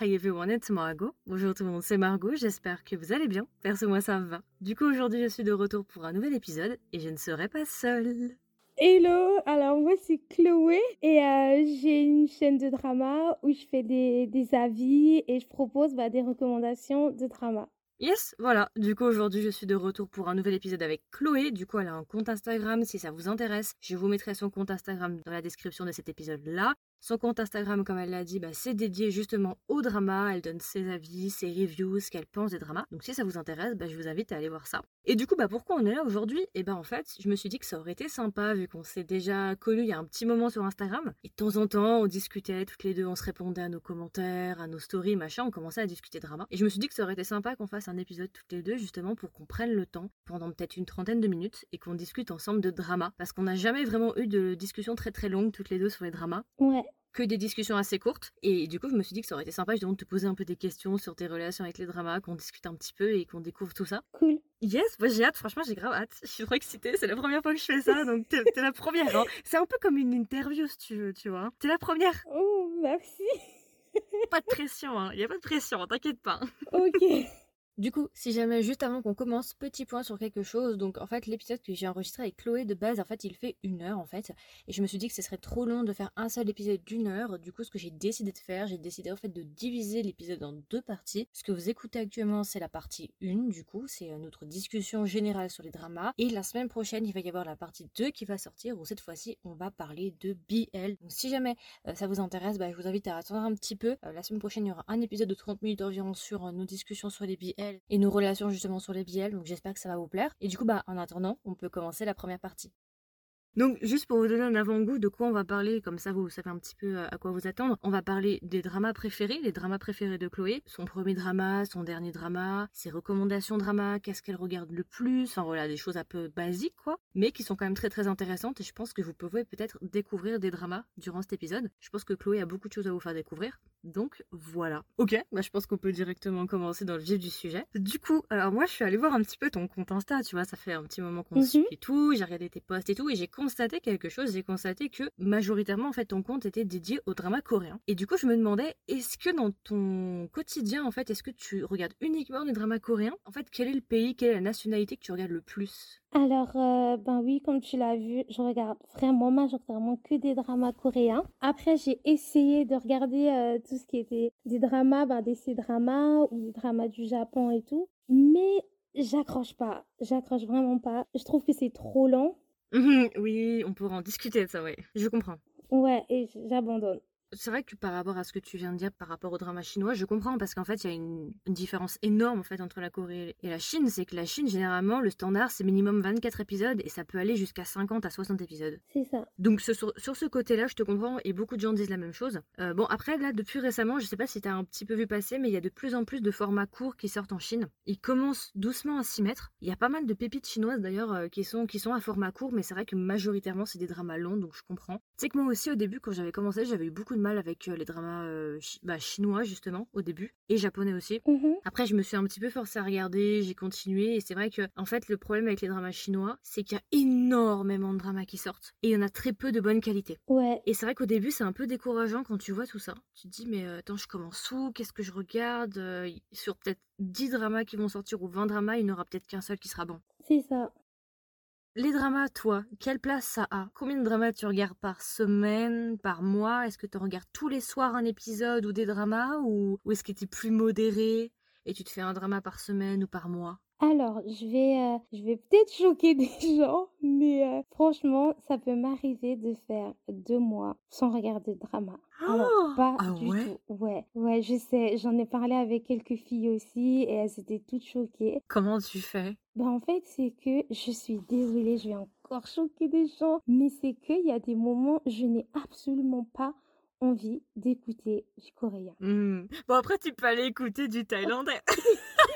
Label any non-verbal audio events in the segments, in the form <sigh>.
Hi everyone, it's Margot. Bonjour tout le monde, c'est Margot, j'espère que vous allez bien. Perso, moi ça va. Du coup, aujourd'hui, je suis de retour pour un nouvel épisode et je ne serai pas seule. Hello, alors moi c'est Chloé et euh, j'ai une chaîne de drama où je fais des, avis et je propose bah, des recommandations de drama. Yes, voilà. Du coup, aujourd'hui, je suis de retour pour un nouvel épisode avec Chloé. Du coup, elle a un compte Instagram si ça vous intéresse. Je vous mettrai son compte Instagram dans la description de cet épisode-là. Son compte Instagram, comme elle l'a dit, bah, c'est dédié justement au drama. Elle donne ses avis, ses reviews, ce qu'elle pense des dramas. Donc si ça vous intéresse, bah, je vous invite à aller voir ça. Et du coup, bah, pourquoi on est là aujourd'hui? Et ben en fait, je me suis dit que ça aurait été sympa vu qu'on s'est déjà connus il y a un petit moment sur Instagram. Et de temps en temps, on discutait toutes les deux, on se répondait à nos commentaires, à nos stories, machin. On commençait à discuter drama. Et je me suis dit que ça aurait été sympa qu'on fasse un épisode toutes les deux justement pour qu'on prenne le temps pendant peut-être une trentaine de minutes et qu'on discute ensemble de drama. Parce qu'on n'a jamais vraiment eu de discussion très très longue toutes les deux sur les dramas Ouais. Que des discussions assez courtes. Et du coup, je me suis dit que ça aurait été sympa justement de te poser un peu des questions sur tes relations avec les dramas, qu'on discute un petit peu et qu'on découvre tout ça. Cool. Yes, moi j'ai hâte, franchement j'ai grave hâte. Je suis trop excitée, c'est la première fois que je fais ça, donc t'es t'es la première. hein. C'est un peu comme une interview si tu veux, tu vois. T'es la première. Oh, merci. Pas de pression, hein. Y a pas de pression, t'inquiète pas. Ok. Du coup, si jamais juste avant qu'on commence, petit point sur quelque chose. Donc en fait, l'épisode que j'ai enregistré avec Chloé de base, en fait, il fait une heure en fait. Et je me suis dit que ce serait trop long de faire un seul épisode d'une heure. Du coup, ce que j'ai décidé de faire, j'ai décidé en fait de diviser l'épisode en deux parties. Ce que vous écoutez actuellement, c'est la partie 1 du coup, c'est euh, notre discussion générale sur les dramas. Et la semaine prochaine, il va y avoir la partie 2 qui va sortir où cette fois-ci, on va parler de BL. Donc si jamais euh, ça vous intéresse, bah, je vous invite à attendre un petit peu. Euh, la semaine prochaine, il y aura un épisode de 30 minutes environ sur nos discussions sur les BL et nos relations justement sur les BL. Donc j'espère que ça va vous plaire. Et du coup, bah, en attendant, on peut commencer la première partie. Donc, juste pour vous donner un avant-goût de quoi on va parler, comme ça vous savez un petit peu euh, à quoi vous attendre, on va parler des dramas préférés, les dramas préférés de Chloé, son premier drama, son dernier drama, ses recommandations drama, qu'est-ce qu'elle regarde le plus, enfin voilà, des choses un peu basiques quoi, mais qui sont quand même très très intéressantes et je pense que vous pouvez peut-être découvrir des dramas durant cet épisode. Je pense que Chloé a beaucoup de choses à vous faire découvrir, donc voilà. Ok, bah je pense qu'on peut directement commencer dans le vif du sujet. Du coup, alors moi je suis allée voir un petit peu ton compte Insta, tu vois, ça fait un petit moment qu'on Mhm. se suit et tout, j'ai regardé tes posts et tout, et j'ai constaté quelque chose, j'ai constaté que majoritairement en fait ton compte était dédié au drama coréen. Et du coup je me demandais, est-ce que dans ton quotidien en fait, est-ce que tu regardes uniquement des dramas coréens? En fait, quel est le pays, quelle est la nationalité que tu regardes le plus? Alors, euh, ben oui, comme tu l'as vu, je regarde vraiment majoritairement que des dramas coréens. Après, j'ai essayé de regarder euh, tout ce qui était des dramas, ben, des C-dramas ou des dramas du Japon et tout. Mais j'accroche pas. J'accroche vraiment pas. Je trouve que c'est trop lent. <laughs> Oui, on pourra en discuter ça, ouais. Je comprends. Ouais, et j'abandonne. C'est vrai que par rapport à ce que tu viens de dire par rapport au drama chinois, je comprends parce qu'en fait, il y a une, une différence énorme en fait entre la Corée et la Chine, c'est que la Chine généralement le standard c'est minimum 24 épisodes et ça peut aller jusqu'à 50 à 60 épisodes. C'est ça. Donc ce- sur, sur ce côté-là, je te comprends et beaucoup de gens disent la même chose. Euh, bon après là depuis récemment, je sais pas si t'as un petit peu vu passer, mais il y a de plus en plus de formats courts qui sortent en Chine. Ils commencent doucement à s'y mettre. Il y a pas mal de pépites chinoises d'ailleurs euh, qui sont qui sont à format court, mais c'est vrai que majoritairement c'est des dramas longs, donc je comprends. Tu sais que moi aussi au début quand j'avais commencé, j'avais eu beaucoup de mal avec euh, les dramas euh, chi- bah, chinois justement au début et japonais aussi. Mhm. Après, je me suis un petit peu forcée à regarder, j'ai continué, et c'est vrai que, en fait, le problème avec les dramas chinois, c'est qu'il y a énormément de dramas qui sortent, et il y en a très peu de bonne qualité. Ouais. Et c'est vrai qu'au début, c'est un peu décourageant quand tu vois tout ça. Tu te dis, mais euh, attends, je commence où? Qu'est-ce que je regarde? Sur peut-être 10 dramas qui vont sortir ou 20 dramas, il n'y en aura peut-être qu'un seul qui sera bon. C'est ça. Les dramas, toi, quelle place ça a? Combien de dramas tu regardes par semaine, par mois? Est-ce que tu regardes tous les soirs un épisode ou des dramas Ou, ou est-ce que tu es plus modéré? Et tu te fais un drama par semaine ou par mois? Alors, je vais, euh, je vais peut-être <laughs> choquer des gens, mais euh, franchement, ça peut m'arriver de faire deux mois sans regarder de drama. Alors, pas Ah du ouais? tout. Ouais, ouais, je sais. J'en ai parlé avec quelques filles aussi et elles étaient toutes choquées. Comment tu fais? Ben, en fait, c'est que je suis désolée, je vais encore choquer des gens, mais c'est qu'il y a des moments, je n'ai absolument pas envie d'écouter du coréen. Hmm. Bon, après, tu peux aller écouter du thaïlandais. <laughs>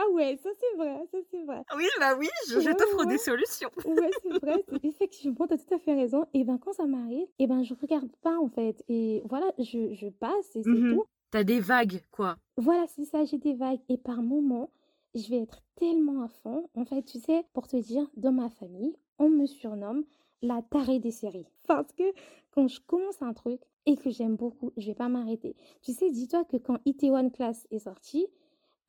Ah ouais, ça c'est vrai, ça c'est vrai. oui, bah oui, je, je t'offre ouais. des solutions. Ouais, c'est vrai, c'est- <laughs> effectivement, t'as tout à fait raison. Et ben quand ça m'arrive, et ben je regarde pas en fait. Et voilà, je, je passe et c'est Mhm. tout. T'as des vagues, quoi. Voilà, c'est ça, j'ai des vagues. Et par moments, je vais être tellement à fond. En fait, tu sais, pour te dire, dans ma famille, on me surnomme la tarée des séries. Parce que quand je commence un truc, et que j'aime beaucoup, je vais pas m'arrêter. Tu sais, dis-toi que quand IT1 Class est sorti,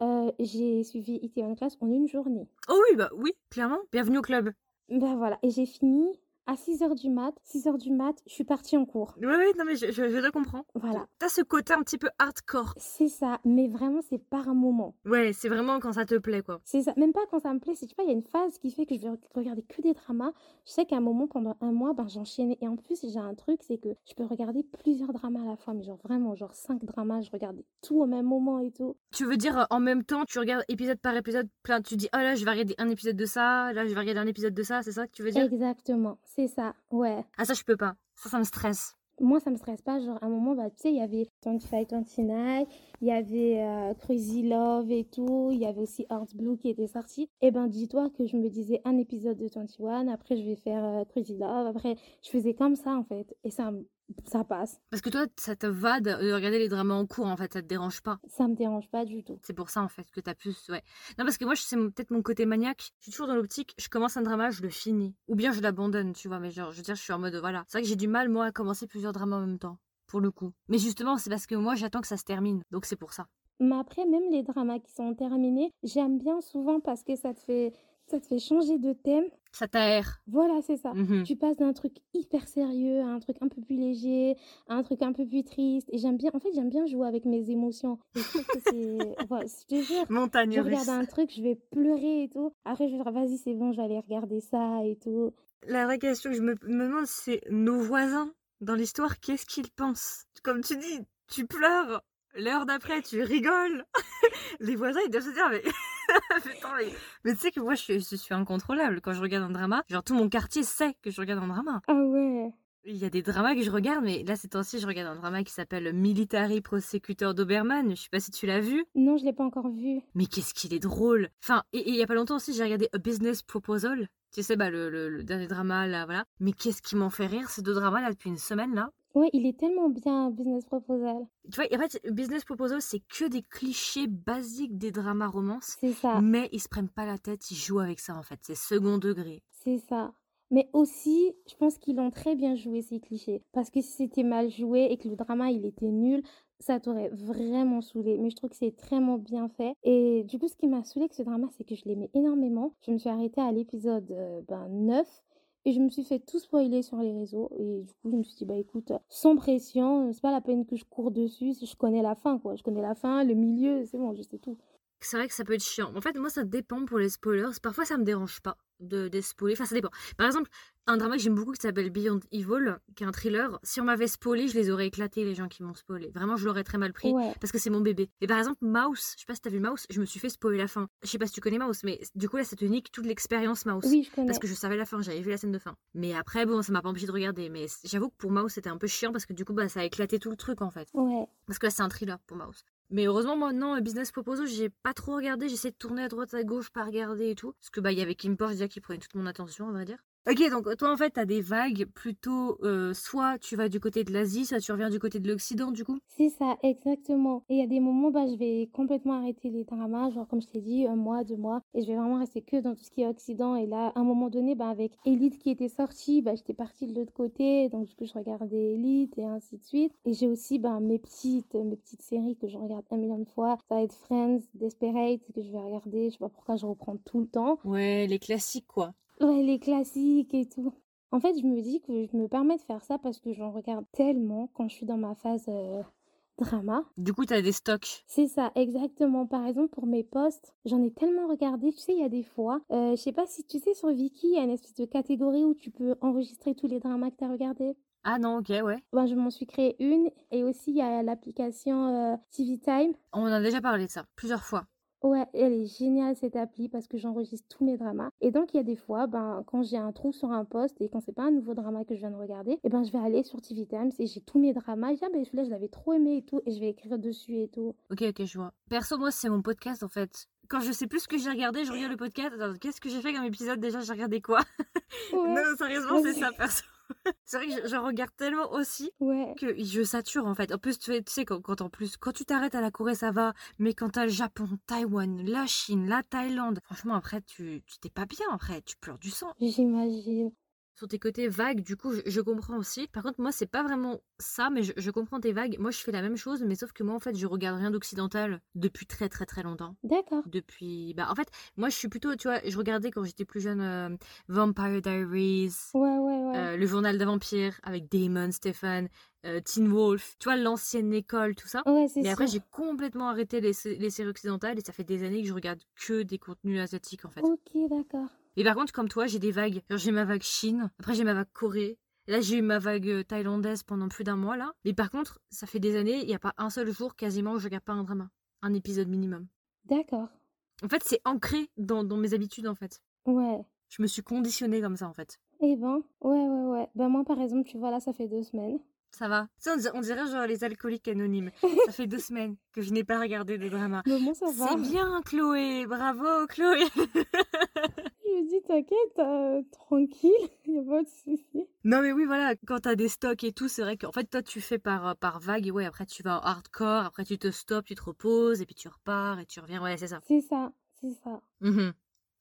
euh, j'ai suivi IT1 Class en une journée. Oh oui, bah oui, clairement. Bienvenue au club. Ben voilà, et j'ai fini à 6h du mat. 6h du mat, je suis partie en cours. Oui, oui, non, mais je, je, je te comprends. Voilà. T'as ce côté un petit peu hardcore. C'est ça, mais vraiment, c'est par un moment. Ouais, c'est vraiment quand ça te plaît, quoi. C'est ça, même pas quand ça me plaît, c'est tu vois, il y a une phase qui fait que je vais regarder que des dramas. Je sais qu'à un moment, pendant un mois, ben j'enchaînais. Et en plus, j'ai un truc, c'est que je peux regarder plusieurs dramas à la fois, mais genre vraiment, genre cinq dramas, je regarde tout au même moment et tout. Tu veux dire, en même temps, tu regardes épisode par épisode, plein, tu dis, oh là, je vais regarder un épisode de ça, là, je vais regarder un épisode de ça, c'est ça que tu veux dire? Exactement, c'est ça, ouais. Ah, ça, je peux pas. Ça, ça me stresse. Moi, ça me stresse pas. Genre, à un moment, bah, tu sais, il y avait 25, 29, il y avait euh, Crazy Love et tout. Il y avait aussi Heart Blue qui était sorti. Et ben, dis-toi que je me disais un épisode de 21, après, je vais faire euh, Crazy Love. Après, je faisais comme ça, en fait. Et ça, ça passe. Parce que toi, ça te va de de regarder les dramas en cours, en fait, ça te dérange pas. Ça me dérange pas du tout. C'est pour ça, en fait, que t'as plus. Ouais. Non, parce que moi, c'est peut-être mon côté maniaque. Je suis toujours dans l'optique, je commence un drama, je le finis. Ou bien je l'abandonne, tu vois. Mais genre, je veux dire, je suis en mode, voilà. C'est vrai que j'ai du mal, moi, à commencer plusieurs dramas en même temps. Pour le coup. Mais justement, c'est parce que moi, j'attends que ça se termine. Donc, c'est pour ça. Mais après, même les dramas qui sont terminés, j'aime bien souvent parce que ça te fait, ça te fait changer de thème. Ça t'aère. Voilà, c'est ça. Mhm. Tu passes d'un truc hyper sérieux à un truc un peu plus léger, à un truc un peu plus triste. Et j'aime bien, en fait, j'aime bien jouer avec mes émotions. Et je que c'est. <laughs> je te jure, Montagne je russe. regarde un truc, je vais pleurer et tout. Après, je vais dire, vas-y, c'est bon, je vais aller regarder ça et tout. La vraie question que je me, me demande, c'est nos voisins dans l'histoire, qu'est-ce qu'ils pensent? Comme tu dis, tu pleures. L'heure d'après, tu rigoles. <laughs> Les voisins, ils doivent se dire, mais. <laughs> Putain, mais... mais tu sais que moi, je suis, je suis incontrôlable quand je regarde un drama. Genre, tout mon quartier sait que je regarde un drama. Ah ouais. Il y a des dramas que je regarde, mais là, ces temps-ci, je regarde un drama qui s'appelle Military Prosecutor Doberman. Je sais pas si tu l'as vu. Non, je l'ai pas encore vu. Mais qu'est-ce qu'il est drôle Enfin, et et il y a pas longtemps aussi, j'ai regardé A Business Proposal. Tu sais, bah, le, le- le dernier drama, là, voilà. Mais qu'est-ce qui m'en fait rire, ces deux dramas, là, depuis une semaine, là? Ouais, il est tellement bien, Business Proposal. Tu vois, en fait, Business Proposal, c'est que des clichés basiques des dramas romances. C'est ça. Mais ils se prennent pas la tête, ils jouent avec ça, en fait. C'est second degré. C'est ça. Mais aussi, je pense qu'ils l'ont très bien joué, ces clichés. Parce que si c'était mal joué et que le drama, il était nul, ça t'aurait vraiment saoulé. Mais je trouve que c'est vraiment bien fait. Et du coup, ce qui m'a saoulé avec ce drama, c'est que je l'aimais énormément. Je me suis arrêtée à l'épisode euh, ben, 9. Et je me suis fait tout spoiler sur les réseaux. Et du coup, je me suis dit, bah écoute, sans pression, c'est pas la peine que je cours dessus. Je connais la fin, quoi. Je connais la fin, le milieu, c'est bon, je sais tout. C'est vrai que ça peut être chiant. En fait, moi, ça dépend pour les spoilers. Parfois, ça me dérange pas de, de spoiler. Enfin, ça dépend. Par exemple, un drama que j'aime beaucoup qui s'appelle Beyond Evil, qui est un thriller. Si on m'avait spoilé, je les aurais éclatés, les gens qui m'ont spoilé. Vraiment, je l'aurais très mal pris. Ouais. Parce que c'est mon bébé. Et par exemple, Mouse, je sais pas si t'as vu Mouse, je me suis fait spoiler la fin. Je sais pas si tu connais Mouse, mais du coup, là, ça te nique toute l'expérience Mouse. Oui, je connais. Parce que je savais la fin, j'avais vu la scène de fin. Mais après, bon, ça m'a pas empêché de regarder. Mais j'avoue que pour Mouse, c'était un peu chiant parce que du coup, bah, ça a éclaté tout le truc en fait. Ouais. Parce que là, c'est un thriller pour Mouse. Mais heureusement, non, euh, Business Proposal, j'ai pas trop regardé. J'essaie de tourner à droite, à gauche, pas regarder et tout. Parce que, bah, il y avait Kim Porsche déjà qui prenait toute mon attention, on va dire. Ok, donc toi, en fait, t'as des vagues plutôt. euh, soit tu vas du côté de l'Asie, soit tu reviens du côté de l'Occident, du coup? C'est ça, exactement. Et il y a des moments, bah, je vais complètement arrêter les dramas, genre comme je t'ai dit, un mois, deux mois, et je vais vraiment rester que dans tout ce qui est Occident. Et là, à un moment donné, bah, avec Elite qui était sorti, bah, j'étais partie de l'autre côté, donc du coup, je regardais Elite et ainsi de suite. Et j'ai aussi bah, mes petites, mes petites séries que je regarde un million de fois. Ça va être Friends, Desperate, que je vais regarder. Je sais pas pourquoi je reprends tout le temps. Ouais, les classiques, quoi. Ouais, les classiques et tout. En fait, je me dis que je me permets de faire ça parce que j'en regarde tellement quand je suis dans ma phase euh, drama. Du coup, t'as des stocks. C'est ça, exactement. Par exemple, pour mes posts, j'en ai tellement regardé. Tu sais, il y a des fois, euh, je sais pas si tu sais, sur Viki, il y a une espèce de catégorie où tu peux enregistrer tous les dramas que tu as regardés. Ah non, ok, ouais. Ben, je m'en suis créé une. Et aussi, il y a l'application euh, TV Time. On en a déjà parlé de ça, plusieurs fois. Ouais, elle est géniale cette appli parce que j'enregistre tous mes dramas. Et donc il y a des fois, ben, quand j'ai un trou sur un post et quand c'est pas un nouveau drama que je viens de regarder, et ben je vais aller sur TV Times et j'ai tous mes dramas. Et je dis, ah ben celui-là je l'avais trop aimé et tout, et je vais écrire dessus et tout. Ok, ok, je vois. Perso, moi, c'est mon podcast, en fait. Quand je sais plus ce que j'ai regardé, je regarde le podcast. Attends, qu'est-ce que j'ai fait comme épisode déjà? J'ai regardé quoi? <laughs> Ouais, Non, sérieusement, c'est ça, perso. <laughs> c'est vrai que je, je regarde tellement aussi ouais, que je sature en fait. En plus, tu sais, quand, quand en plus, quand tu t'arrêtes à la Corée, ça va, mais quand t'as le Japon, Taïwan, la Chine, la Thaïlande, franchement, après, tu tu t'es pas bien après, tu pleures du sang. j'imagine. Sur tes côtés vagues, du coup, je, je comprends aussi. Par contre, moi, c'est pas vraiment ça, mais je, je comprends tes vagues. Moi, je fais la même chose, mais sauf que moi, en fait, je regarde rien d'occidental depuis très, très, très longtemps. D'accord. Depuis. Bah, en fait, moi, je suis plutôt, tu vois, je regardais quand j'étais plus jeune euh, Vampire Diaries, Ouais, ouais, ouais. euh, Le Journal d'un vampire avec Damon, Stefan, euh, Teen Wolf, tu vois, l'ancienne école, tout ça. Ouais, c'est Mais après, j'ai complètement arrêté les, les séries occidentales et ça fait des années que je regarde que des contenus asiatiques en fait. Ok, d'accord. Mais par contre, comme toi, j'ai des vagues. Genre, j'ai ma vague Chine, après j'ai ma vague Corée. Là, j'ai eu ma vague euh, thaïlandaise pendant plus d'un mois là. Mais par contre, ça fait des années, il n'y a pas un seul jour quasiment où je regarde pas un drama. Un épisode minimum. D'accord. En fait, c'est ancré dans, dans mes habitudes en fait. Ouais. Je me suis conditionnée comme ça en fait. Eh ben, ouais, ouais, ouais. Ben moi, par exemple, tu vois, là, ça fait deux semaines. Ça va. Ça, on dirait, on dirait genre les alcooliques anonymes. <laughs> ça fait deux semaines que je n'ai pas regardé de drama. Mais moi, ça va. C'est bien, Chloé. Bravo, Chloé. <laughs> Je me dis, t'inquiète, euh, tranquille, <laughs> y a pas de souci. non, mais oui, voilà. Quand t'as des stocks et tout, c'est vrai qu'en fait, toi, tu fais par, par vague. Et ouais, après, tu vas en hardcore. Après, tu te stops, tu te reposes. Et puis, tu repars et tu reviens. Ouais, c'est ça. C'est ça, c'est ça. Mhm.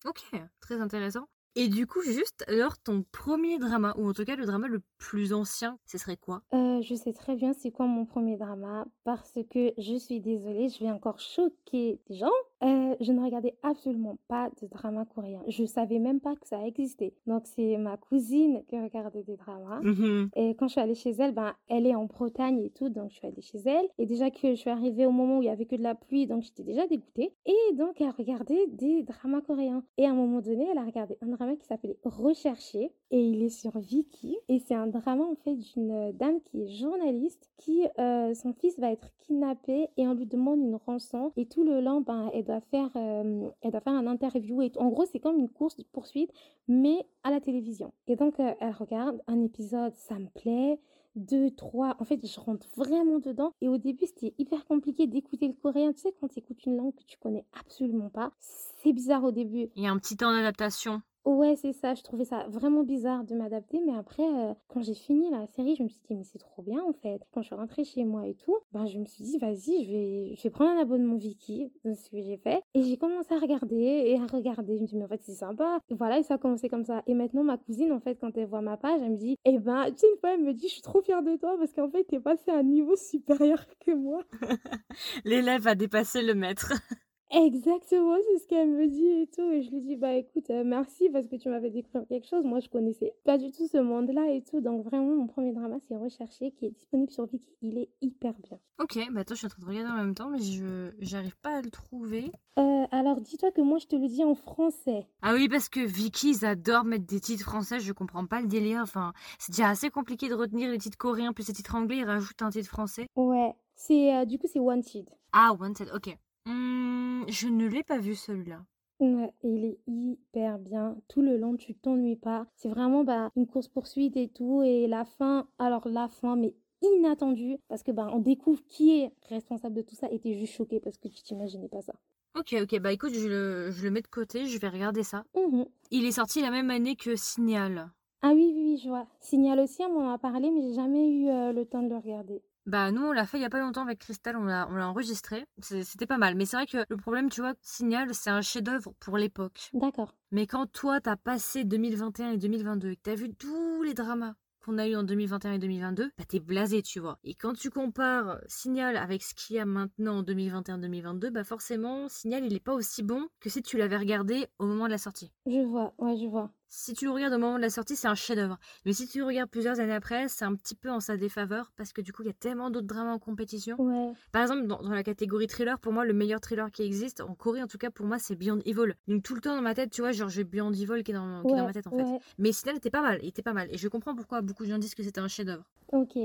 Ok, très intéressant. Et du coup, juste, alors, ton premier drama, ou en tout cas le drama le plus ancien, ce serait quoi? Euh, je sais très bien c'est quoi mon premier drama parce que je suis désolée, je vais encore choquer des gens. Euh, je ne regardais absolument pas de drama coréen. Je savais même pas que ça existait. Donc c'est ma cousine qui regardait des dramas. Mhm. Et quand je suis allée chez elle, ben, elle est en Bretagne et tout, donc je suis allée chez elle. Et déjà que je suis arrivée au moment où il y avait que de la pluie, donc j'étais déjà dégoûtée. Et donc elle regardait des dramas coréens. Et à un moment donné, elle a regardé un drama qui s'appelait Rechercher. Et il est sur Viki. Et c'est un drama en fait d'une dame qui est journaliste, qui euh, son fils va être kidnappé et on lui demande une rançon. Et tout le long, ben, elle doit faire, euh, elle doit faire un interview. Et en gros, c'est comme une course de poursuite, mais à la télévision. Et donc euh, elle regarde un épisode, ça me plaît deux, trois. En fait, je rentre vraiment dedans. Et au début, c'était hyper compliqué d'écouter le coréen. Tu sais, quand tu écoutes une langue que tu connais absolument pas, c'est bizarre au début. Il y a un petit temps d'adaptation. Ouais, c'est ça. Je trouvais ça vraiment bizarre de m'adapter. Mais après, euh, quand j'ai fini la série, je me suis dit, mais c'est trop bien en fait. Quand je suis rentrée chez moi et tout, ben, je me suis dit, vas-y, je vais, je vais prendre un abonnement Viki. C'est ce que j'ai fait. Et j'ai commencé à regarder et à regarder. Je me suis dit, mais en fait, c'est sympa. Voilà, et ça a commencé comme ça. Et maintenant, ma cousine, en fait, quand elle voit ma page, elle me dit, eh ben, tu sais, une fois, elle me dit, je suis trop fière de toi parce qu'en fait, t'es passé à un niveau supérieur que moi. <laughs> L'élève a dépassé le maître. <laughs> Exactement, c'est ce qu'elle me dit et tout. Et je lui dis, bah écoute, euh, merci parce que tu m'avais découvert quelque chose. Moi, je connaissais pas du tout ce monde-là et tout. Donc, vraiment, mon premier drama, c'est Recherché, qui est disponible sur Viki. Il est hyper bien. ok, bah attends, je suis en train de regarder en même temps, mais je j'arrive pas à le trouver. Euh, alors, dis-toi que moi, je te le dis en français. Ah oui, parce que Vicky, ils adorent mettre des titres français, je comprends pas le délire. Enfin, c'est déjà assez compliqué de retenir les titres coréens plus les titres anglais, ils rajoutent un titre français. Ouais, c'est euh, du coup, c'est Wanted. Ah, Wanted, ok. Hmm, je ne l'ai pas vu celui-là. Ouais, il est hyper bien. Tout le long, tu t'ennuies pas. C'est vraiment bah, une course-poursuite et tout. Et la fin, alors la fin, mais inattendue, parce que bah, on découvre qui est responsable de tout ça. Et t'es juste choqué parce que tu t'imaginais pas ça. Ok, ok, bah écoute, je le, je le mets de côté, je vais regarder ça. Mhm. Il est sorti la même année que Signal. Ah oui, oui, oui, je vois. Signal aussi, on m'en a parlé, mais j'ai jamais eu euh, le temps de le regarder. Bah nous on l'a fait il y a pas longtemps avec Crystal, on l'a on l'a enregistré. C'était pas mal, mais c'est vrai que le problème, tu vois, Signal, c'est un chef-d'œuvre pour l'époque. D'accord. Mais quand toi t'as passé 2021 et 2022 et que t'as vu tous les dramas qu'on a eu en 2021 et 2022, bah t'es blasé, tu vois. Et quand tu compares Signal avec ce qu'il y a maintenant en 2021-2022, bah forcément Signal il est pas aussi bon que si tu l'avais regardé au moment de la sortie. Je vois, ouais, je vois. Si tu le regardes au moment de la sortie, c'est un chef-d'œuvre. Mais si tu le regardes plusieurs années après, c'est un petit peu en sa défaveur parce que du coup, il y a tellement d'autres dramas en compétition. Ouais. Par exemple, dans, dans la catégorie thriller, pour moi, le meilleur thriller qui existe, en Corée en tout cas, pour moi, c'est Beyond Evil. Donc tout le temps dans ma tête, tu vois, genre j'ai Beyond Evil qui est dans, qui est dans Ouais, ma tête en fait. Mais Signal était pas mal, il était pas mal. Et je comprends pourquoi beaucoup de gens disent que c'était un chef-d'œuvre. Ok.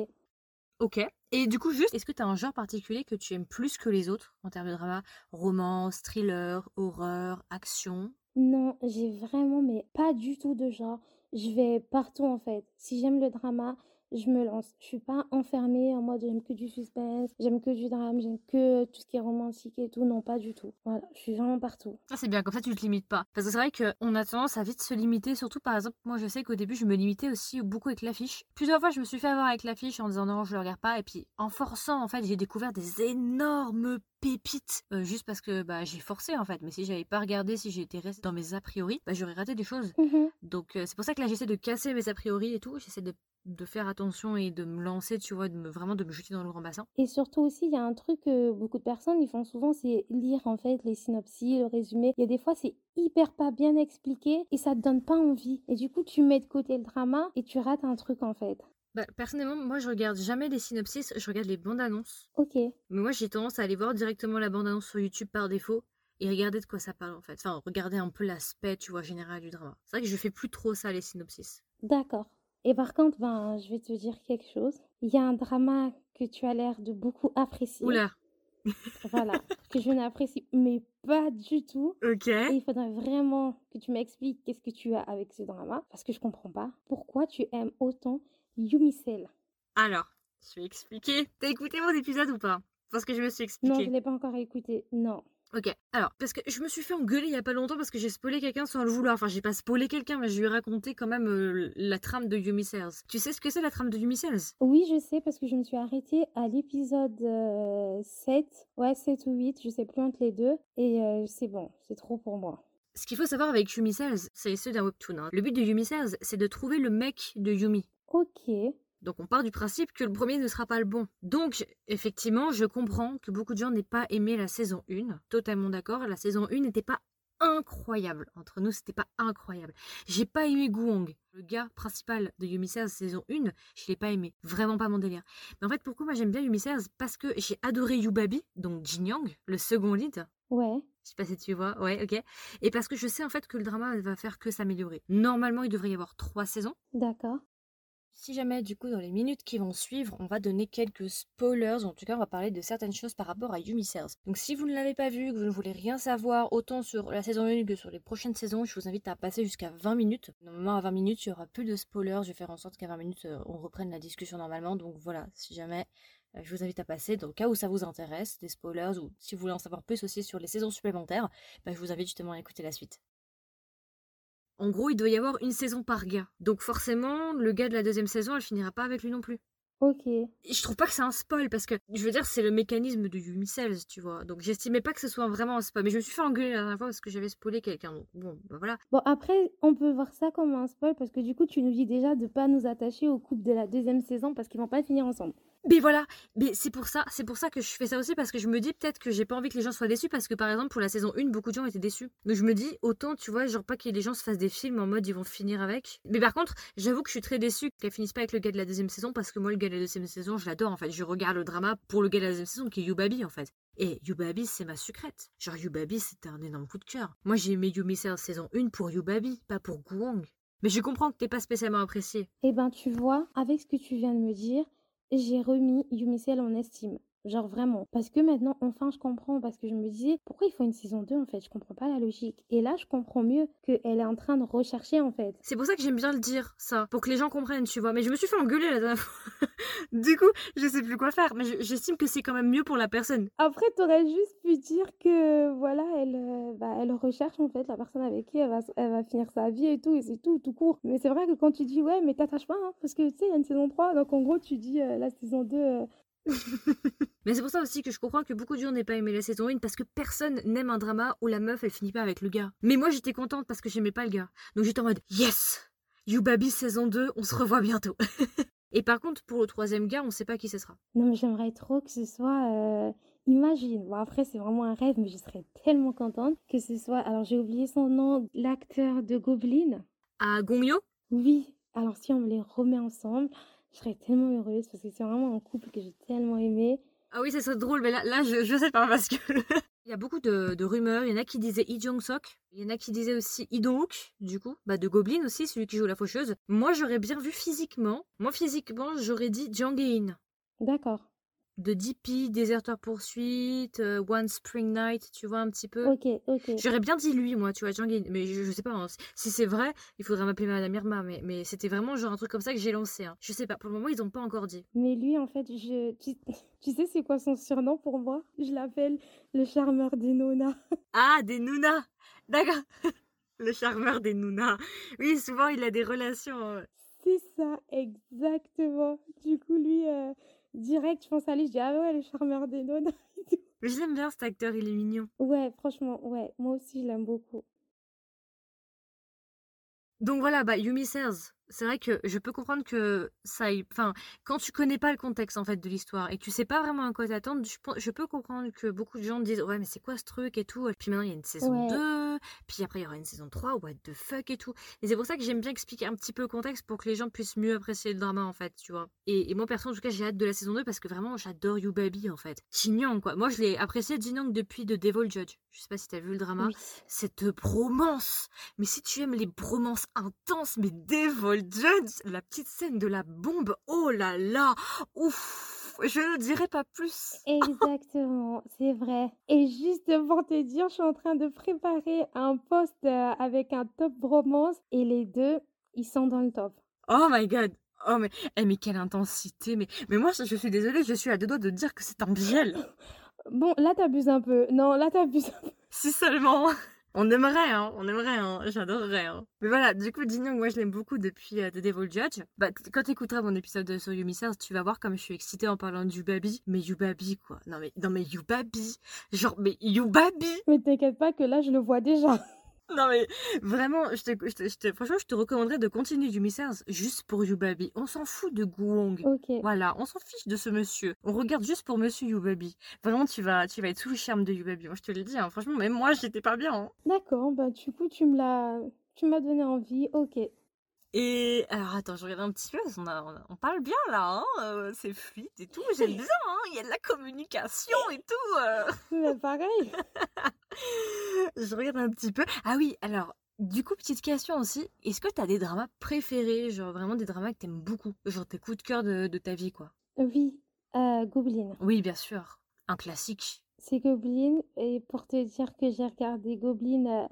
Ok. Et du coup, juste, est-ce que tu as un genre particulier que tu aimes plus que les autres en termes de drama? Romance, thriller, horreur, action? Non, j'ai vraiment, mais pas du tout de genre. Je vais partout en fait. Si j'aime le drama, je me lance. Je suis pas enfermée en mode j'aime que du suspense, j'aime que du drame, j'aime que tout ce qui est romantique et tout. Non, pas du tout. Voilà, je suis vraiment partout. Ça c'est bien, comme ça tu te limites pas. Parce que c'est vrai qu'on a tendance à vite se limiter, surtout par exemple, moi je sais qu'au début je me limitais aussi beaucoup avec l'affiche. Plusieurs fois je me suis fait avoir avec l'affiche en disant non je le regarde pas, et puis en forçant en fait j'ai découvert des énormes pépites euh, juste parce que bah, j'ai forcé en fait. Mais si j'avais pas regardé, si j'étais restée dans mes a priori, bah, j'aurais raté des choses. Mmh Donc euh, c'est pour ça que là j'essaie de casser mes a priori et tout. J'essaie de, de faire attention et de me lancer, tu vois, de me, vraiment de me jeter dans le grand bassin. Et surtout aussi, il y a un truc que beaucoup de personnes ils font souvent, c'est lire en fait les synopsis, le résumé. Il y a des fois c'est hyper pas bien expliqué et ça te donne pas envie. Et du coup, tu mets de côté le drama et tu rates un truc en fait. Bah, personnellement, moi je regarde jamais les synopsis, je regarde les bandes annonces. Ok. Mais moi j'ai tendance à aller voir directement la bande annonce sur YouTube par défaut et regarder de quoi ça parle en fait. Enfin, regarder un peu l'aspect, tu vois, général du drama. C'est vrai que je fais plus trop ça, les synopsis. D'accord. Et par contre, ben, je vais te dire quelque chose. Il y a un drama que tu as l'air de beaucoup apprécier. Oula Voilà. <laughs> que je n'apprécie mais pas du tout. Ok. Et il faudrait vraiment que tu m'expliques qu'est-ce que tu as avec ce drama. Parce que je comprends pas. Pourquoi tu aimes autant Yumicel Alors, je vais expliquer. T'as écouté mon épisode ou pas? Parce que je me suis Non, je expliqué. l'ai pas encore écouté. Non. Ok, alors, parce que je me suis fait engueuler il y a pas longtemps parce que j'ai spoilé quelqu'un sans le vouloir. Enfin, j'ai pas spoilé quelqu'un, mais je lui ai raconté quand même euh, la trame de Yumi Cells. Tu sais ce que c'est la trame de Yumi Cells? Oui, je sais parce que je me suis arrêtée à l'épisode euh, 7. Ouais, 7 ou 8, je sais plus entre les deux. Et euh, c'est bon, c'est trop pour moi. Ce qu'il faut savoir avec Yumi Cells, c'est ceux d'un webtoon. hein. Le but de Yumi Cells, c'est de trouver le mec de Yumi. Ok. Donc on part du principe que le premier ne sera pas le bon. Donc effectivement, je comprends que beaucoup de gens n'aient pas aimé la saison 1. Totalement d'accord, la saison 1 n'était pas incroyable. Entre nous, c'était pas incroyable. J'ai pas aimé Guong, le gars principal de Yumi Cells saison 1, je l'ai pas aimé. Vraiment pas mon délire. Mais en fait, pourquoi moi j'aime bien Yumi Cells Parce que j'ai adoré Yubabi, donc Jin Yang, le second lead. Ouais. Je sais pas si tu vois, ouais, ok. Et parce que je sais en fait que le drama va faire que s'améliorer. Normalement, il devrait y avoir trois saisons. D'accord. Si jamais, du coup, dans les minutes qui vont suivre, on va donner quelques spoilers, en tout cas, on va parler de certaines choses par rapport à Yumi Cells. Donc, si vous ne l'avez pas vu, que vous ne voulez rien savoir, autant sur la saison 1 que sur les prochaines saisons, je vous invite à passer jusqu'à 20 minutes. Normalement, à 20 minutes, il y aura plus de spoilers. Je vais faire en sorte qu'à 20 minutes, euh, on reprenne la discussion normalement. Donc, voilà, si jamais, euh, je vous invite à passer, dans le cas où ça vous intéresse, des spoilers, ou si vous voulez en savoir plus aussi sur les saisons supplémentaires, bah, je vous invite justement à écouter la suite. En gros, il doit y avoir une saison par gars. Donc forcément, le gars de la deuxième saison, elle finira pas avec lui non plus. Ok. Et je trouve pas que c'est un spoil parce que je veux dire c'est le mécanisme de Yumi Cells, tu vois. Donc j'estimais pas que ce soit vraiment un spoil, mais je me suis fait engueuler la dernière fois parce que j'avais spoilé quelqu'un. Donc bon, bah voilà. Bon, après, on peut voir ça comme un spoil parce que du coup, tu nous dis déjà de pas nous attacher au couple de la deuxième saison parce qu'ils vont pas finir ensemble. Mais voilà, mais c'est pour ça, c'est pour ça que je fais ça aussi parce que je me dis peut-être que j'ai pas envie que les gens soient déçus parce que par exemple pour la saison 1, beaucoup de gens étaient déçus. Donc je me dis autant tu vois, genre pas que les gens se fassent des films en mode ils vont finir avec. Mais par contre, j'avoue que je suis très déçue qu'elle finisse pas avec le gars de la deuxième saison parce que moi le gars de la deuxième saison, je l'adore en fait. Je regarde le drama pour le gars de la deuxième saison qui est Yubabi en fait. Et Yubabi, c'est ma sucrète. Genre Yubabi, c'était un énorme coup de cœur. Moi j'ai aimé Yumi Cells saison 1 pour Yubabi, pas pour Guang. Mais je comprends que t'es pas spécialement apprécié. Eh ben, tu vois, avec ce que tu viens de me dire, j'ai remis Yumicel en estime. Genre vraiment. Parce que maintenant, enfin, je comprends. Parce que je me disais, pourquoi il faut une saison 2 en fait? Je comprends pas la logique. Et là, je comprends mieux qu'elle est en train de rechercher en fait. C'est pour ça que j'aime bien le dire, ça, pour que les gens comprennent, tu vois. Mais je me suis fait engueuler la dernière fois. <laughs> du coup, je sais plus quoi faire, mais je- j'estime que c'est quand même mieux pour la personne. Après, t'aurais juste pu dire que voilà, elle, euh, bah, elle recherche en fait la personne avec qui elle va, elle va finir sa vie et tout, et c'est tout, tout court. Mais c'est vrai que quand tu dis ouais, mais t'attaches pas, hein, parce que tu sais, il y a une saison 3, donc en gros, tu dis euh, la saison 2. euh, Mais c'est pour ça aussi que je comprends que beaucoup de gens n'aient pas aimé la saison 1 parce que personne n'aime un drama où la meuf elle finit pas avec le gars. Mais moi j'étais contente parce que j'aimais pas le gars. Donc j'étais en mode yes You Baby saison 2, on se revoit bientôt. <laughs> Et par contre pour le troisième gars, on sait pas qui ce sera. Non, mais j'aimerais trop que ce soit. euh, Imagine, bon après c'est vraiment un rêve, mais je serais tellement contente que ce soit. Alors j'ai oublié son nom, l'acteur de Goblin. À Gongyo Oui, alors si on me les remet ensemble, je serais tellement heureuse parce que c'est vraiment un couple que j'ai tellement aimé. Ah oui, ça serait drôle, mais là, là je, je sais pas parce que. <laughs> Il y a beaucoup de, de rumeurs. Il y en a qui disaient Lee Jong-sok. Il y en a qui disaient aussi Lee Dong-wook, du coup. Bah, de Goblin aussi, celui qui joue la faucheuse. Moi, j'aurais bien vu physiquement. Moi, physiquement, j'aurais dit Jang In. D'accord, De DP, Déserteur Poursuite, euh, One Spring Night, tu vois un petit peu. ok, ok. J'aurais bien dit lui, moi, tu vois, Jang In. Mais je, je sais pas, hein, si c'est vrai, il faudrait m'appeler Madame Irma. Mais, mais c'était vraiment genre un truc comme ça que j'ai lancé. hein. Je sais pas, pour le moment, ils ont pas encore dit. Mais lui, en fait, je... tu... <laughs> tu sais c'est quoi son surnom pour moi? Je l'appelle le charmeur des nonas. <laughs> Ah, des Nuna D'accord. <laughs> Le charmeur des Nuna. Oui, souvent il a des relations. euh, C'est ça, exactement. Du coup, lui, euh, direct, je pense à lui, je dis ah ouais, le charmeur des nonas. <laughs> Mais je l'aime bien cet acteur, il est mignon. Ouais, franchement, ouais, moi aussi je l'aime beaucoup. Donc voilà, bah Yumi Serres, c'est vrai que je peux comprendre que ça aille... Enfin, quand tu connais pas le contexte en fait de l'histoire et que tu sais pas vraiment à quoi t'attendre, je, je peux comprendre que beaucoup de gens disent ouais mais c'est quoi ce truc et tout? Et puis maintenant il y a une saison Ouais. 2, puis après il y aura une saison 3, what the fuck et tout. Et c'est pour ça que j'aime bien expliquer un petit peu le contexte pour que les gens puissent mieux apprécier le drama en fait, tu vois. Et, et moi perso en tout cas j'ai hâte de la saison 2 parce que vraiment j'adore Yubabi en fait. Jinyoung quoi. Moi je l'ai apprécié Jinyoung depuis The Devil Judge. Je sais pas si t'as vu le drama Oui. cette bromance. Mais si tu aimes les bromances intenses, mais Devil La petite scène de la bombe, oh là là, ouf, je ne dirai pas plus. Exactement, c'est vrai. Et juste pour te dire, je suis en train de préparer un post euh, avec un top bromance et les deux, ils sont dans le top. Oh my god. Oh mais, eh, mais quelle intensité. Mais, mais moi, je, je suis désolée, je suis à deux doigts de dire que c'est un biel. <laughs> Bon, là t'abuses un peu. Non, là t'abuses un peu. Si seulement. On aimerait, hein, on aimerait, hein, j'adorerais. Hein. Mais voilà, du coup, Jin Young, moi je l'aime beaucoup depuis euh, The Devil Judge. Bah, quand t'écouteras mon épisode de sur Yumi Stars, tu vas voir comme je suis excitée en parlant de Yubabi. Mais Yubabi, quoi. Non mais, non mais Yubabi. Genre, mais Yubabi Mais t'inquiète pas que là je le vois déjà. Non mais, vraiment, je te, je te- je te- franchement, je te recommanderais de continuer Yumi Stars juste pour Yubabi. On s'en fout de Guong. Ok. Voilà, on s'en fiche de ce monsieur. On regarde juste pour monsieur Yubabi. Vraiment, tu vas, tu vas être sous le charme de Yubabi. Moi, je te le dis, hein. franchement, même moi, j'étais pas bien. hein. D'accord, bah du coup tu me l'as tu m'as donné envie. Ok. Et alors attends, je regarde un petit peu, a- on, a- on parle bien là, hein, euh, c'est fluide et tout, j'aime bien, hein, il y a de la communication et tout. euh. Mais pareil. <laughs> Je regarde un petit peu. Ah oui, alors, du coup, petite question aussi, est-ce que t'as des dramas préférés, genre vraiment des dramas que t'aimes beaucoup, genre tes coups de cœur de, de ta vie, quoi? Oui, euh, Goblin. Oui, bien sûr, un classique. C'est Goblin et pour te dire que j'ai regardé Goblin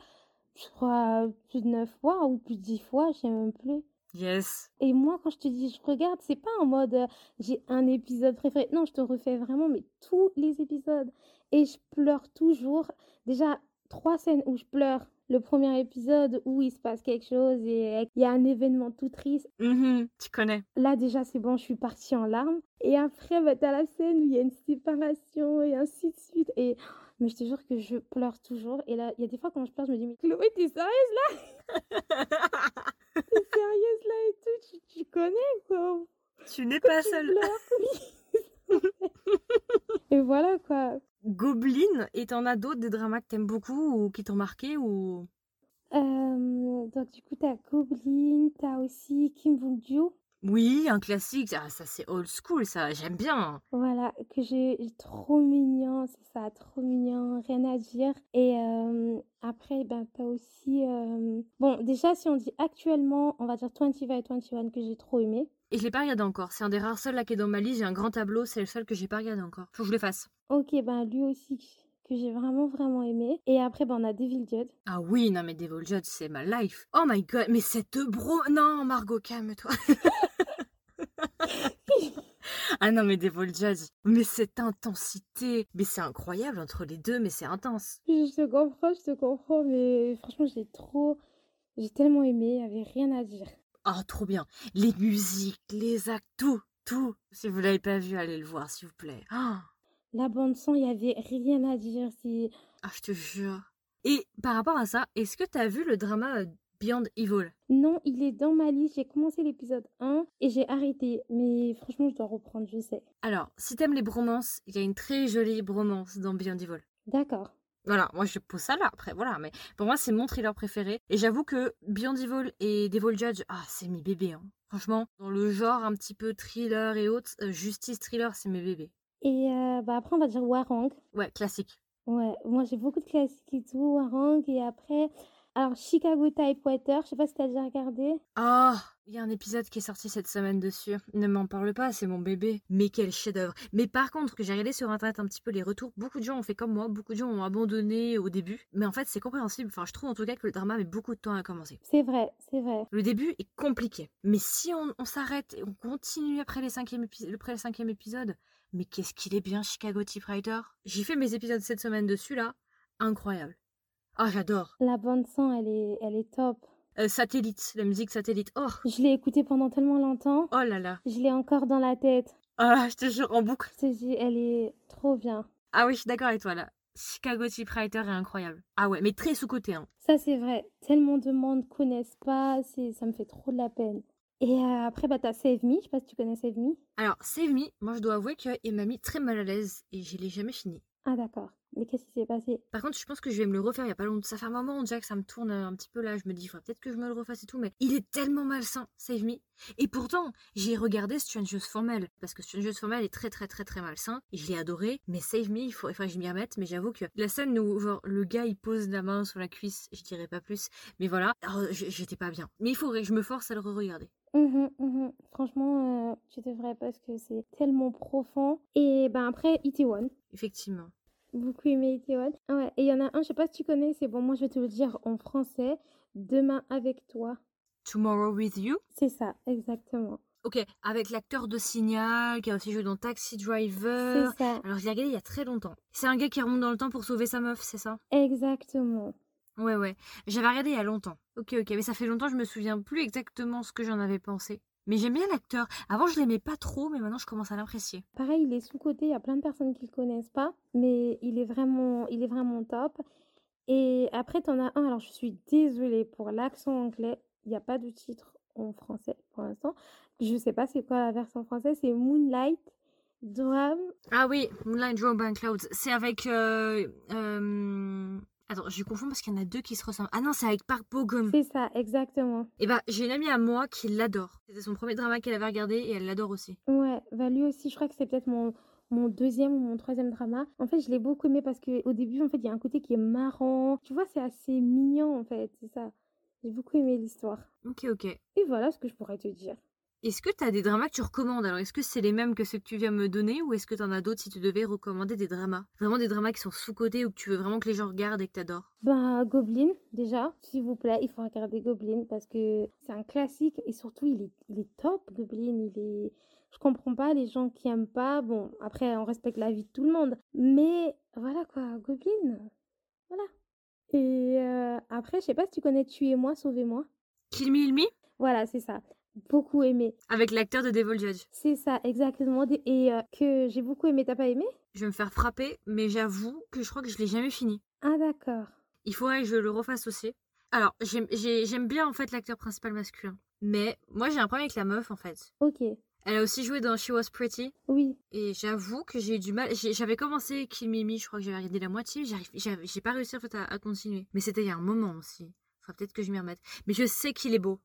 je crois plus de 9 fois ou plus de 10 fois, je sais même plus. Yes. Et moi, quand je te dis je regarde, c'est pas en mode euh, j'ai un épisode préféré. Non, je te refais vraiment mais tous les épisodes. Et je pleure toujours. Déjà, trois scènes où je pleure. Le premier épisode où il se passe quelque chose et il y a un événement tout triste. Mhm, tu connais. Là, déjà, c'est bon, je suis partie en larmes. Et après, bah, t'as la scène où il y a une séparation et ainsi de suite. Et mais je te jure que je pleure toujours. Et là, il y a des fois quand je pleure, je me dis, mais Chloé, t'es sérieuse là? <laughs> T'es sérieuse là et tout Tu, tu connais quoi? Tu n'es pas Tu seule. <laughs> et voilà quoi. Goblin, et t'en as d'autres, des dramas que t'aimes beaucoup ou qui t'ont marqué ou... Euh, donc, du coup, t'as Goblin, t'as aussi Kim Bong-joo. Oui, un classique, ah, ça c'est old school, ça, j'aime bien. Voilà, que j'ai trop mignon, c'est ça, trop mignon, rien à dire. Et euh, après, ben, t'as aussi... euh, Bon, déjà, si on dit actuellement, on va dire 25 et 21 que j'ai trop aimé. Et je l'ai pas regardé encore, c'est un des rares seuls là qui est dans ma liste, j'ai un grand tableau, c'est le seul que j'ai pas regardé encore. Faut que je le fasse. Ok, ben lui aussi, que j'ai vraiment, vraiment aimé. Et après, ben, on a Devil Judge. Ah oui, non mais Devil Judge, c'est ma life. Oh my god, mais cette bro... Non, Margot, calme-toi. <laughs> ah non mais Devil Judge, mais cette intensité, mais c'est incroyable entre les deux, mais c'est intense. Je te comprends, je te comprends, mais franchement, j'ai trop... J'ai tellement aimé, il n'y avait rien à dire. Ah, trop bien. Les musiques, les actes, tout, tout. Si vous l'avez pas vu, allez le voir, s'il vous plaît. Ah, La bande son, il n'y avait rien à dire. Ah, je te jure. Et par rapport à ça, est-ce que t'as vu le drama euh, Beyond Evil Non, il est dans ma liste. J'ai commencé l'épisode 1 et j'ai arrêté. Mais franchement, je dois reprendre, je sais. Alors, si t'aimes les bromances, il y a une très jolie bromance dans Beyond Evil. D'accord. Voilà, moi je pose ça là après, voilà, mais pour moi c'est mon thriller préféré. Et j'avoue que Beyond Evil et Devil Judge, ah c'est mes bébés, hein. Franchement, dans le genre un petit peu thriller et autres, euh, justice thriller, c'est mes bébés. Et euh, bah après, on va dire Warang. Ouais, classique. Ouais, moi j'ai beaucoup de classiques et tout, Warang. Et après, alors Chicago Typewriter, je sais pas si t'as déjà regardé. Ah, il y a un épisode qui est sorti cette semaine dessus. Ne m'en parle pas, c'est mon bébé. Mais quel chef-d'œuvre. Mais par contre, que j'ai regardé sur internet un petit peu les retours, beaucoup de gens ont fait comme moi, beaucoup de gens ont abandonné au début. Mais en fait, c'est compréhensible. Enfin, je trouve en tout cas que le drama met beaucoup de temps à commencer. C'est vrai, c'est vrai. Le début est compliqué. Mais si on, on s'arrête et on continue après, les cinquième épi- après le cinquième épisode, mais qu'est-ce qu'il est bien Chicago Typewriter J'ai fait mes épisodes cette semaine dessus là. Incroyable. Ah, j'adore. La bande son, elle est, elle est top. Euh, satellite, la musique satellite. Oh, Je l'ai écoutée pendant tellement longtemps. oh là là. Je l'ai encore dans la tête. Ah, je te jure, en boucle. Je te dis, elle est trop bien. Ah oui, je suis d'accord avec toi là. Chicago Typewriter est incroyable. Ah ouais, mais très sous-côté. Hein. Ça, c'est vrai. Tellement de monde connaissent pas, c'est ça me fait trop de la peine. Et euh, après, bah, t'as Save Me, je sais pas si tu connais Save Me. Alors, Save Me, moi je dois avouer qu'il m'a mis très mal à l'aise et je l'ai jamais fini. Ah d'accord. Mais qu'est-ce qui s'est passé? Par contre, je pense que je vais me le refaire il y a pas longtemps. Ça fait un moment déjà que ça me tourne un petit peu là. Je me dis, faudrait peut-être que je me le refasse et tout. Mais il est tellement malsain, Save Me. Et pourtant, j'ai regardé Strangers Formel. Parce que Strangers Formel est très très très très malsain. Et je l'ai adoré. Mais Save Me, il faut, que je m'y remette. Mais j'avoue que la scène où genre, le gars il pose la main sur la cuisse, je dirais pas plus. Mais voilà, j'étais pas bien. Mais il faudrait que je me force à le re-regarder. Mmh mmh Franchement, euh, tu devrais parce que c'est tellement profond. Et ben après, E.T.1. Effectivement. Beaucoup aimé E.T.1. Ouais, et il y en a un, je sais pas si tu connais, c'est bon, moi je vais te le dire en français. Demain avec toi. Tomorrow with you? C'est ça, exactement. Ok, avec l'acteur de Signal, qui a aussi joué dans Taxi Driver. C'est ça. Alors, je l'ai regardé il y a très longtemps. C'est un gars qui remonte dans le temps pour sauver sa meuf, c'est ça? Exactement. Ouais, ouais. J'avais regardé il y a longtemps. Ok, ok. Mais ça fait longtemps, je me souviens plus exactement ce que j'en avais pensé. Mais j'aime bien l'acteur. Avant, je l'aimais pas trop, mais maintenant, je commence à l'apprécier. Pareil, il est sous-côté. Il y a plein de personnes qui le connaissent pas. Mais il est vraiment, il est vraiment top. Et après, tu en as un. Alors, je suis désolée pour l'accent anglais. Il n'y a pas de titre en français pour l'instant. Je sais pas c'est quoi la version française. C'est Moonlight Drum. Ah oui, Moonlight Drum and Clouds. C'est avec. Euh, euh, Attends, je confonds parce qu'il y en a deux qui se ressemblent. Ah non, c'est avec Park Bo-gum. C'est ça, exactement. Et eh bah, j'ai une amie à moi qui l'adore. C'était son premier drama qu'elle avait regardé et elle l'adore aussi. Ouais, bah lui aussi, je crois que c'est peut-être mon, mon deuxième ou mon troisième drama. En fait, je l'ai beaucoup aimé parce qu'au début, en fait, il y a un côté qui est marrant. Tu vois, c'est assez mignon, en fait, c'est ça. J'ai beaucoup aimé l'histoire. Ok, ok. Et voilà ce que je pourrais te dire. Est-ce que tu as des dramas que tu recommandes? Alors, est-ce que c'est les mêmes que ceux que tu viens me donner ou est-ce que tu en as d'autres si tu devais recommander des dramas? Vraiment des dramas qui sont sous-cotés ou que tu veux vraiment que les gens regardent et que tu adores Ben, Goblin, déjà, s'il vous plaît, il faut regarder Goblin parce que c'est un classique et surtout, il est, il est top, Goblin. Il est. Je comprends pas les gens qui aiment pas. Bon, après, on respecte la vie de tout le monde. Mais voilà quoi, Goblin. Voilà. Et euh, après, je sais pas si tu connais Tuez-moi, Sauvez-moi. Kill Me, Me? Voilà, c'est ça beaucoup aimé. Avec l'acteur de Devil Judge. C'est ça, exactement. Et euh, que j'ai beaucoup aimé. T'as pas aimé? Je vais me faire frapper, mais j'avoue que je crois que je l'ai jamais fini. Ah d'accord. Il faudrait que je le refasse aussi. Alors, j'aime bien en fait l'acteur principal masculin. Mais moi j'ai un problème avec la meuf en fait. Ok. Elle a aussi joué dans She Was Pretty. Oui. Et j'avoue que j'ai eu du mal. J'avais commencé Kill Mimi, je crois que j'avais regardé la moitié. J'ai pas réussi en fait à, à continuer. Mais c'était il y a un moment aussi. Faudrait peut-être que je m'y remette. Mais je sais qu'il est beau.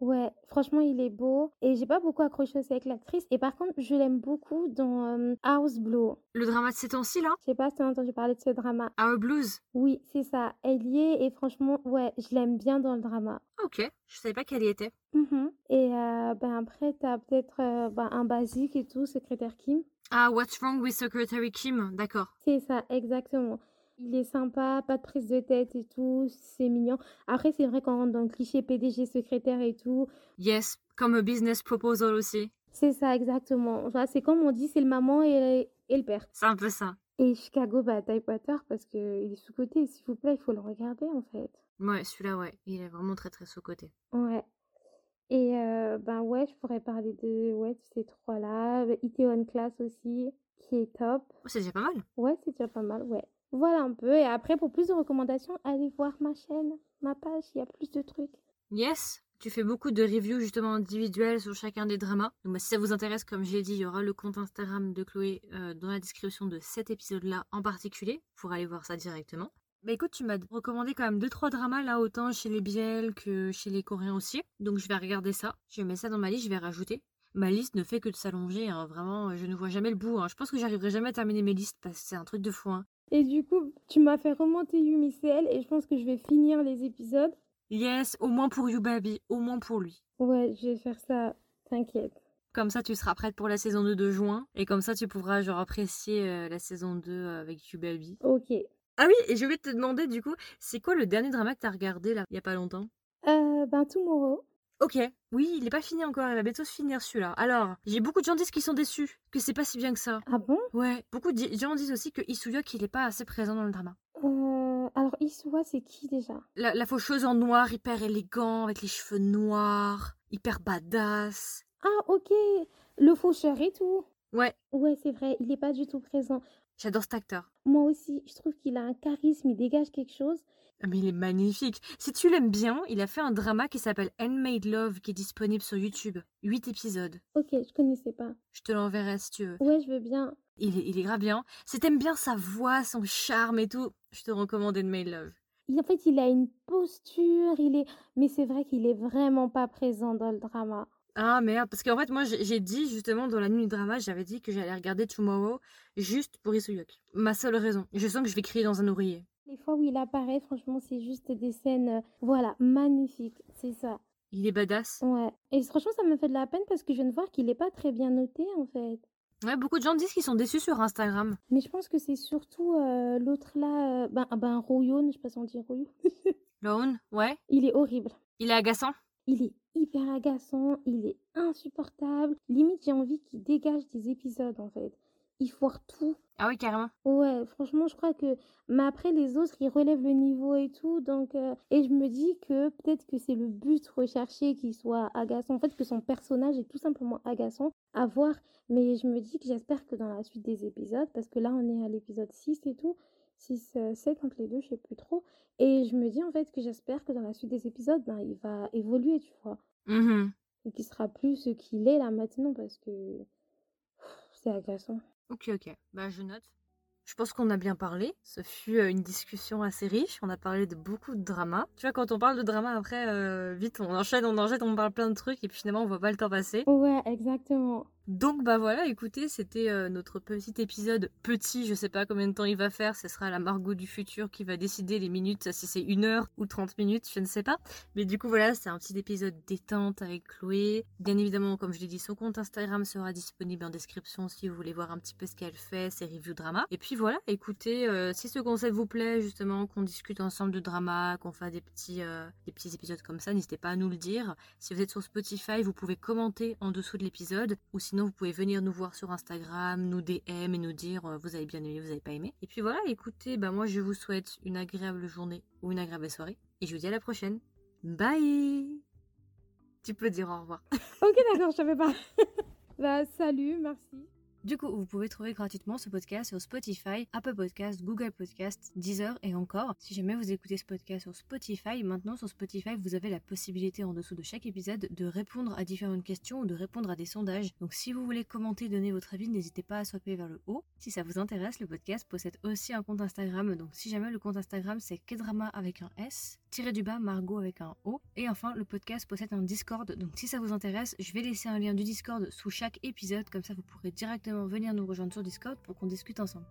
Ouais, franchement, il est beau. Et j'ai pas beaucoup accroché aussi avec l'actrice. Et par contre, je l'aime beaucoup dans House Blue. Le drama de ces temps-ci, là? Je sais pas si t'as entendu parler de ce drama. Our Blues? Oui, c'est ça. Elle y est. Et franchement, ouais, je l'aime bien dans le drama. Ok, je savais pas qu'elle y était. Mmh et euh, ben après, t'as peut-être euh, ben, un basique et tout, secrétaire Kim. Ah, What's Wrong with Secretary Kim? D'accord. C'est ça, exactement. Il est sympa, pas de prise de tête et tout, c'est mignon. Après, c'est vrai qu'on rentre dans le cliché PDG secrétaire et tout. Yes, comme un business proposal aussi. C'est ça, exactement. Enfin, c'est comme on dit, c'est le maman et, le père. C'est un peu ça. Et Chicago, bah, Typewater, parce qu'il est sous-côté, s'il vous plaît, il faut le regarder en fait. Ouais, celui-là, ouais. Il est vraiment très très sous-côté. Ouais. Et euh, ben ouais, je pourrais parler de ouais, ces trois-là. Iteon Class aussi, qui est top. Oh, c'est déjà pas mal. Ouais, c'est déjà pas mal, ouais. Voilà un peu. Et après, pour plus de recommandations, allez voir ma chaîne, ma page, il y a plus de trucs. Yes, tu fais beaucoup de reviews justement individuelles sur chacun des dramas. Donc bah, si ça vous intéresse, comme j'ai dit, il y aura le compte Instagram de Chloé euh, dans la description de cet épisode-là en particulier pour aller voir ça directement. Bah écoute, tu m'as recommandé quand même 2-3 dramas là, autant chez les Biel que chez les Coréens aussi. Donc je vais regarder ça. Je mettre ça dans ma liste, je vais rajouter. Ma liste ne fait que de s'allonger, hein. vraiment, je ne vois jamais le bout. Hein. Je pense que j'arriverai jamais à terminer mes listes parce que c'est un truc de fou. Hein. Et du coup, tu m'as fait remonter Yumicel et je pense que je vais finir les épisodes. Yes, au moins pour Baby, au moins pour lui. Ouais, je vais faire ça, t'inquiète. Comme ça, tu seras prête pour la saison 2 de juin. Et comme ça, tu pourras genre apprécier euh, la saison 2 euh, avec Baby. Ok. Ah oui, et je vais te demander du coup, c'est quoi le dernier drama que t'as regardé là, il y a pas longtemps? Euh, ben Tomorrow. Ok, oui, il est pas fini encore, il va bientôt se finir celui-là. Alors, j'ai beaucoup de gens disent qu'ils sont déçus, que c'est pas si bien que ça. Ah bon? Ouais, beaucoup de gens disent aussi que Isuyok il est pas assez présent dans le drama. Euh, alors Isuwa c'est qui déjà? La, la faucheuse en noir, hyper élégant, avec les cheveux noirs, hyper badass. Ah ok, le faucheur et tout? Ouais. Ouais, c'est vrai, il est pas du tout présent. J'adore cet acteur. Moi aussi, je trouve qu'il a un charisme, il dégage quelque chose. Ah, Mais il est magnifique. Si tu l'aimes bien, il a fait un drama qui s'appelle Handmade Love qui est disponible sur YouTube. 8 épisodes. Ok, je connaissais pas. Je te l'enverrai si tu veux. Ouais, je veux bien. Il est, il est grave bien. Si t'aimes bien sa voix, son charme et tout, je te recommande Handmade Love. Il, en fait, il a une posture, il est... Mais c'est vrai qu'il est vraiment pas présent dans le drama. Ah merde, parce qu'en fait, moi j'ai j'ai dit justement dans la nuit du drama, j'avais dit que j'allais regarder Tomorrow juste pour Isuyuk. Ma seule raison. Je sens que je vais crier dans un oreiller. Les fois où il apparaît, franchement, c'est juste des scènes, euh, voilà, magnifiques, c'est ça. Il est badass. Ouais. Et franchement, ça me fait de la peine parce que je viens de voir qu'il est pas très bien noté, en fait. Ouais, beaucoup de gens disent qu'ils sont déçus sur Instagram. Mais je pense que c'est surtout euh, l'autre là, euh, ben, ben Royon, je sais pas si on dit Royon. Lone, <laughs> ouais. il est horrible. Il est agaçant. Il est hyper agaçant, il est insupportable. Limite, j'ai envie qu'il dégage des épisodes, en fait. Il foire tout. Ah oui, carrément. Ouais, franchement, je crois que. Mais après, les autres, ils relèvent le niveau et tout. Donc, euh, Et je me dis que peut-être que c'est le but recherché qu'il soit agaçant. En fait, que son personnage est tout simplement agaçant à voir. Mais je me dis que j'espère que dans la suite des épisodes, parce que là, on est à l'épisode 6 et tout. 6, 7 entre les deux, je sais plus trop. Et je me dis en fait que j'espère que dans la suite des épisodes, ben, il va évoluer, tu vois. Mhm. Et qu'il sera plus ce qu'il est là maintenant parce que c'est agaçant. Ok, ok. Bah, je note. Je pense qu'on a bien parlé. Ce fut euh, une discussion assez riche. On a parlé de beaucoup de drama. Tu vois, quand on parle de drama, après, euh, vite, on enchaîne, on enchaîne, on parle plein de trucs et puis finalement, on voit pas le temps passer. Ouais, exactement. Donc bah voilà, écoutez, c'était euh, notre petit épisode petit, je sais pas combien de temps il va faire, ce sera la Margot du futur qui va décider les minutes, si c'est une heure ou 30 minutes, je ne sais pas. Mais du coup voilà, c'est un petit épisode détente avec Chloé. Bien évidemment, comme je l'ai dit, son compte Instagram sera disponible en description si vous voulez voir un petit peu ce qu'elle fait, ses reviews drama. Et puis voilà, écoutez, euh, si ce concept vous plaît, justement, qu'on discute ensemble de drama, qu'on fasse des petits, euh, des épisodes comme ça, n'hésitez pas à nous le dire. Si vous êtes sur Spotify, vous pouvez commenter en dessous de l'épisode, ou vous pouvez venir nous voir sur Instagram, nous DM et nous dire euh, vous avez bien aimé, vous avez pas aimé. Et puis voilà, écoutez, bah moi je vous souhaite une agréable journée ou une agréable soirée, et je vous dis à la prochaine. Bye Tu peux dire au revoir. Ok, d'accord, je savais pas. <laughs> bah, salut, merci. Du coup, vous pouvez trouver gratuitement ce podcast sur Spotify, Apple Podcast, Google Podcast, Deezer et encore. Si jamais vous écoutez ce podcast sur Spotify, maintenant sur Spotify, vous avez la possibilité en dessous de chaque épisode de répondre à différentes questions ou de répondre à des sondages. Donc si vous voulez commenter, donner votre avis, n'hésitez pas à swiper vers le haut. Si ça vous intéresse, le podcast possède aussi un compte Instagram. Donc si jamais le compte Instagram c'est Kedrama avec un S, tiré du bas Margot avec un O. Et enfin, le podcast possède un Discord. Donc si ça vous intéresse, je vais laisser un lien du Discord sous chaque épisode. Comme ça, vous pourrez directement venir nous rejoindre sur Discord pour qu'on discute ensemble.